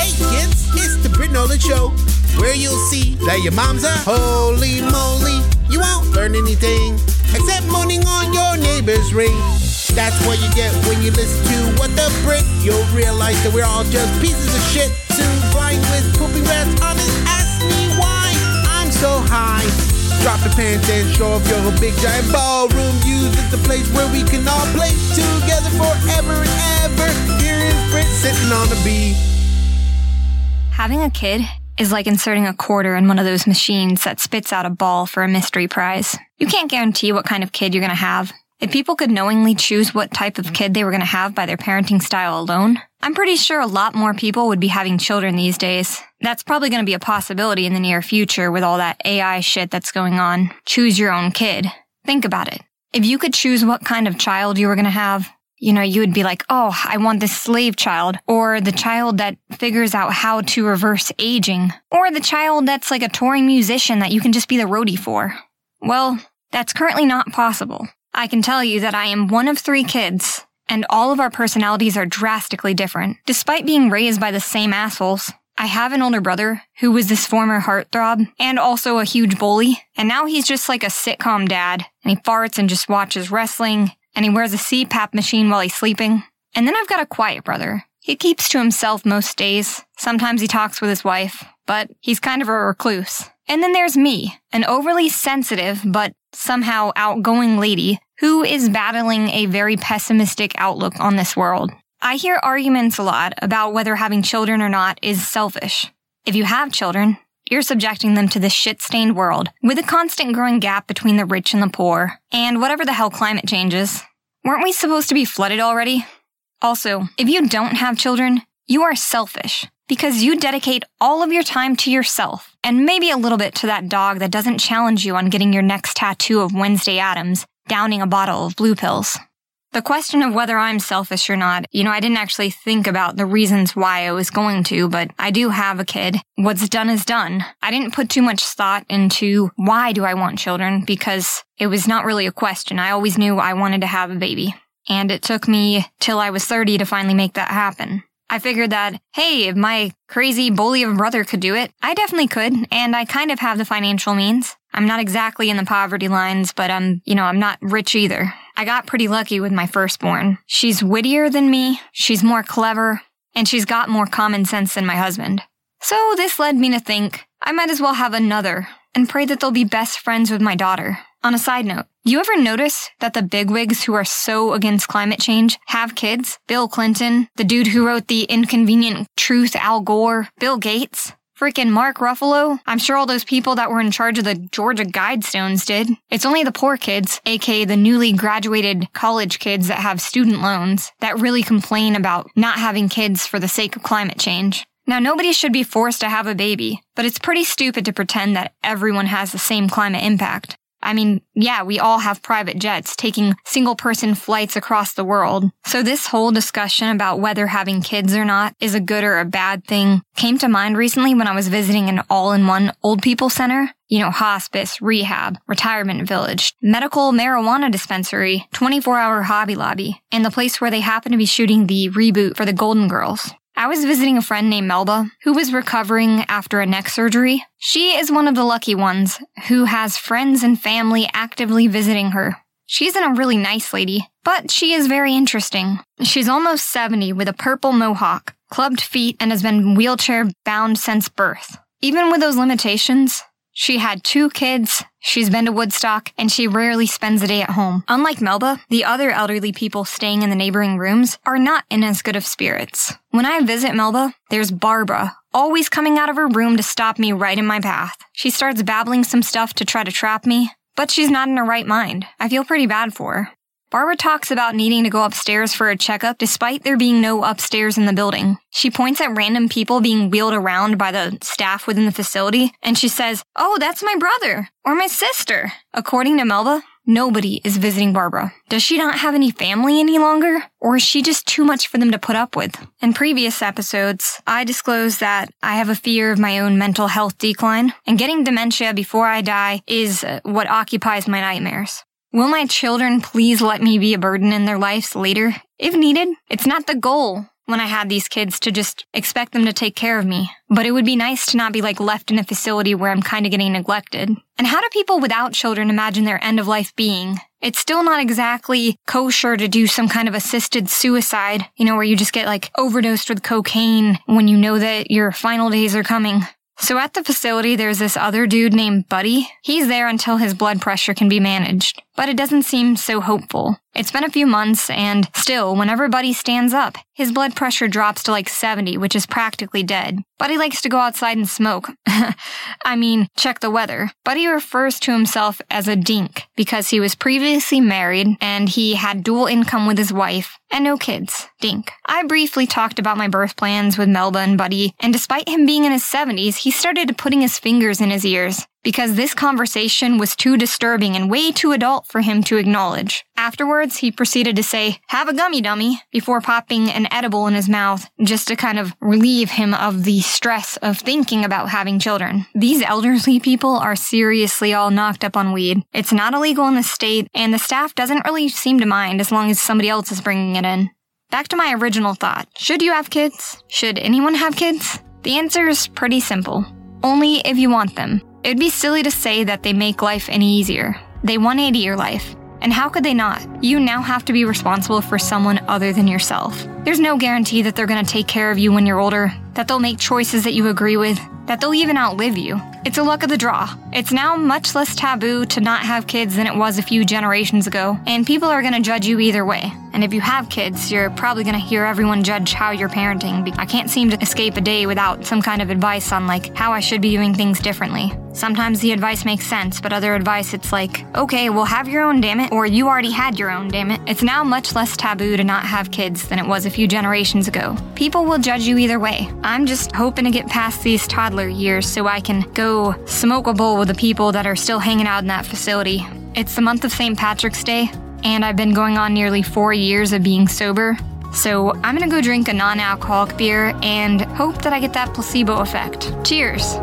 Hey kids, it's the Granola Show, where you'll see that your mom's a holy moly. You won't learn anything except moaning on your neighbor's ring. That's what you get when you listen to What the Brick. You'll realize that we're all just pieces of shit, too blind with pooping rats on it. Ask me why I'm so high. Drop the pants and show off your big giant ballroom. Use it the place where we can all play together forever and ever. Here is Britt sitting on the bee. Having a kid is like inserting a quarter in one of those machines that spits out a ball for a mystery prize. You can't guarantee what kind of kid you're going to have. If people could knowingly choose what type of kid they were going to have by their parenting style alone, I'm pretty sure a lot more people would be having children these days. That's probably going to be a possibility in the near future with all that AI shit that's going on. Choose your own kid. Think about it. If you could choose what kind of child you were going to have, you know, you would be like, oh, I want this slave child, or the child that figures out how to reverse aging, or the child that's like a touring musician that you can just be the roadie for. Well, that's currently not possible. I can tell you that I am one of three kids, and all of our personalities are drastically different. Despite being raised by the same assholes, I have an older brother who was this former heartthrob and also a huge bully, and now he's just like a sitcom dad, and he farts and just watches wrestling, and he wears a CPAP machine while he's sleeping. And then I've got a quiet brother. He keeps to himself most days. Sometimes he talks with his wife, but he's kind of a recluse. And then there's me, an overly sensitive but somehow outgoing lady who is battling a very pessimistic outlook on this world. I hear arguments a lot about whether having children or not is selfish. If you have children, you're subjecting them to this shit stained world with a constant growing gap between the rich and the poor, and whatever the hell climate changes. Weren't we supposed to be flooded already? Also, if you don't have children, you are selfish because you dedicate all of your time to yourself and maybe a little bit to that dog that doesn't challenge you on getting your next tattoo of Wednesday Addams, downing a bottle of blue pills. The question of whether I'm selfish or not, you know, I didn't actually think about the reasons why I was going to, but I do have a kid. What's done is done. I didn't put too much thought into why do I want children because it was not really a question. I always knew I wanted to have a baby. And it took me till I was 30 to finally make that happen. I figured that, hey, if my crazy bully of a brother could do it, I definitely could, and I kind of have the financial means. I'm not exactly in the poverty lines, but I'm, you know, I'm not rich either. I got pretty lucky with my firstborn. She's wittier than me, she's more clever, and she's got more common sense than my husband. So this led me to think I might as well have another and pray that they'll be best friends with my daughter. On a side note, you ever notice that the bigwigs who are so against climate change have kids? Bill Clinton, the dude who wrote the inconvenient truth, Al Gore, Bill Gates. Freaking Mark Ruffalo. I'm sure all those people that were in charge of the Georgia Guidestones did. It's only the poor kids, aka the newly graduated college kids that have student loans, that really complain about not having kids for the sake of climate change. Now, nobody should be forced to have a baby, but it's pretty stupid to pretend that everyone has the same climate impact. I mean, yeah, we all have private jets taking single person flights across the world. So this whole discussion about whether having kids or not is a good or a bad thing came to mind recently when I was visiting an all-in-one old people center. You know, hospice, rehab, retirement village, medical marijuana dispensary, 24 hour Hobby Lobby, and the place where they happen to be shooting the reboot for the Golden Girls. I was visiting a friend named Melba who was recovering after a neck surgery. She is one of the lucky ones who has friends and family actively visiting her. She isn't a really nice lady, but she is very interesting. She's almost 70 with a purple mohawk, clubbed feet, and has been wheelchair bound since birth. Even with those limitations, she had two kids, she's been to Woodstock, and she rarely spends a day at home. Unlike Melba, the other elderly people staying in the neighboring rooms are not in as good of spirits. When I visit Melba, there's Barbara, always coming out of her room to stop me right in my path. She starts babbling some stuff to try to trap me, but she's not in her right mind. I feel pretty bad for her. Barbara talks about needing to go upstairs for a checkup despite there being no upstairs in the building. She points at random people being wheeled around by the staff within the facility, and she says, Oh, that's my brother or my sister. According to Melba, nobody is visiting Barbara. Does she not have any family any longer? Or is she just too much for them to put up with? In previous episodes, I disclosed that I have a fear of my own mental health decline, and getting dementia before I die is uh, what occupies my nightmares. Will my children please let me be a burden in their lives later? If needed, it's not the goal. when I had these kids to just expect them to take care of me. But it would be nice to not be like left in a facility where I'm kind of getting neglected. And how do people without children imagine their end of life being? It's still not exactly kosher to do some kind of assisted suicide, you know, where you just get like overdosed with cocaine when you know that your final days are coming. So at the facility, there's this other dude named Buddy. He's there until his blood pressure can be managed, but it doesn't seem so hopeful. It's been a few months, and still, whenever Buddy stands up, his blood pressure drops to like 70, which is practically dead. Buddy likes to go outside and smoke. I mean, check the weather. Buddy refers to himself as a dink because he was previously married and he had dual income with his wife and no kids. Dink. I briefly talked about my birth plans with Melba and Buddy, and despite him being in his 70s, he started putting his fingers in his ears because this conversation was too disturbing and way too adult for him to acknowledge. Afterwards, he proceeded to say, have a gummy dummy, before popping an edible in his mouth, just to kind of relieve him of the stress of thinking about having children. These elderly people are seriously all knocked up on weed. It's not illegal in the state, and the staff doesn't really seem to mind as long as somebody else is bringing it in. Back to my original thought. Should you have kids? Should anyone have kids? The answer is pretty simple. Only if you want them. It'd be silly to say that they make life any easier. They 180 your life. And how could they not? You now have to be responsible for someone other than yourself. There's no guarantee that they're gonna take care of you when you're older, that they'll make choices that you agree with, that they'll even outlive you. It's a luck of the draw. It's now much less taboo to not have kids than it was a few generations ago, and people are gonna judge you either way. And if you have kids, you're probably gonna hear everyone judge how you're parenting. I can't seem to escape a day without some kind of advice on like how I should be doing things differently. Sometimes the advice makes sense, but other advice it's like, okay, well have your own damn it, or you already had your own damn it. It's now much less taboo to not have kids than it was a few generations ago. People will judge you either way. I'm just hoping to get past these toddler years so I can go smoke a bowl with the people that are still hanging out in that facility. It's the month of St. Patrick's Day, and I've been going on nearly four years of being sober. So I'm gonna go drink a non alcoholic beer and hope that I get that placebo effect. Cheers!